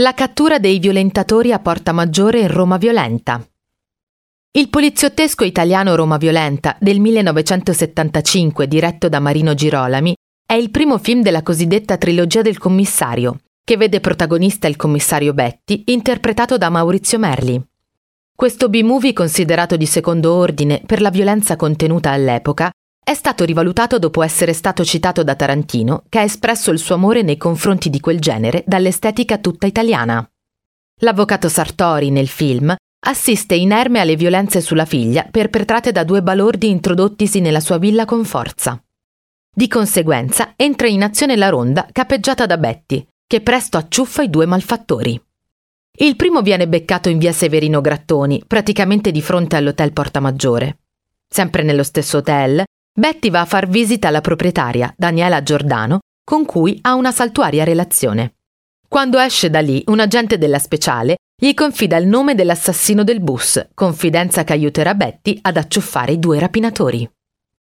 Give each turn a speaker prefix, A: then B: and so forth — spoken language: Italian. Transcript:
A: La cattura dei violentatori a Porta Maggiore in Roma Violenta. Il poliziottesco italiano Roma Violenta del 1975, diretto da Marino Girolami, è il primo film della cosiddetta trilogia del commissario, che vede protagonista il commissario Betti, interpretato da Maurizio Merli. Questo B-movie, considerato di secondo ordine per la violenza contenuta all'epoca, è stato rivalutato dopo essere stato citato da Tarantino, che ha espresso il suo amore nei confronti di quel genere dall'estetica tutta italiana. L'avvocato Sartori, nel film, assiste inerme alle violenze sulla figlia perpetrate da due balordi introdottisi nella sua villa con forza. Di conseguenza entra in azione la ronda capeggiata da Betty, che presto acciuffa i due malfattori. Il primo viene beccato in via Severino Grattoni, praticamente di fronte all'hotel Portamaggiore. Sempre nello stesso hotel, Betty va a far visita alla proprietaria, Daniela Giordano, con cui ha una saltuaria relazione. Quando esce da lì, un agente della speciale gli confida il nome dell'assassino del bus, confidenza che aiuterà Betty ad acciuffare i due rapinatori.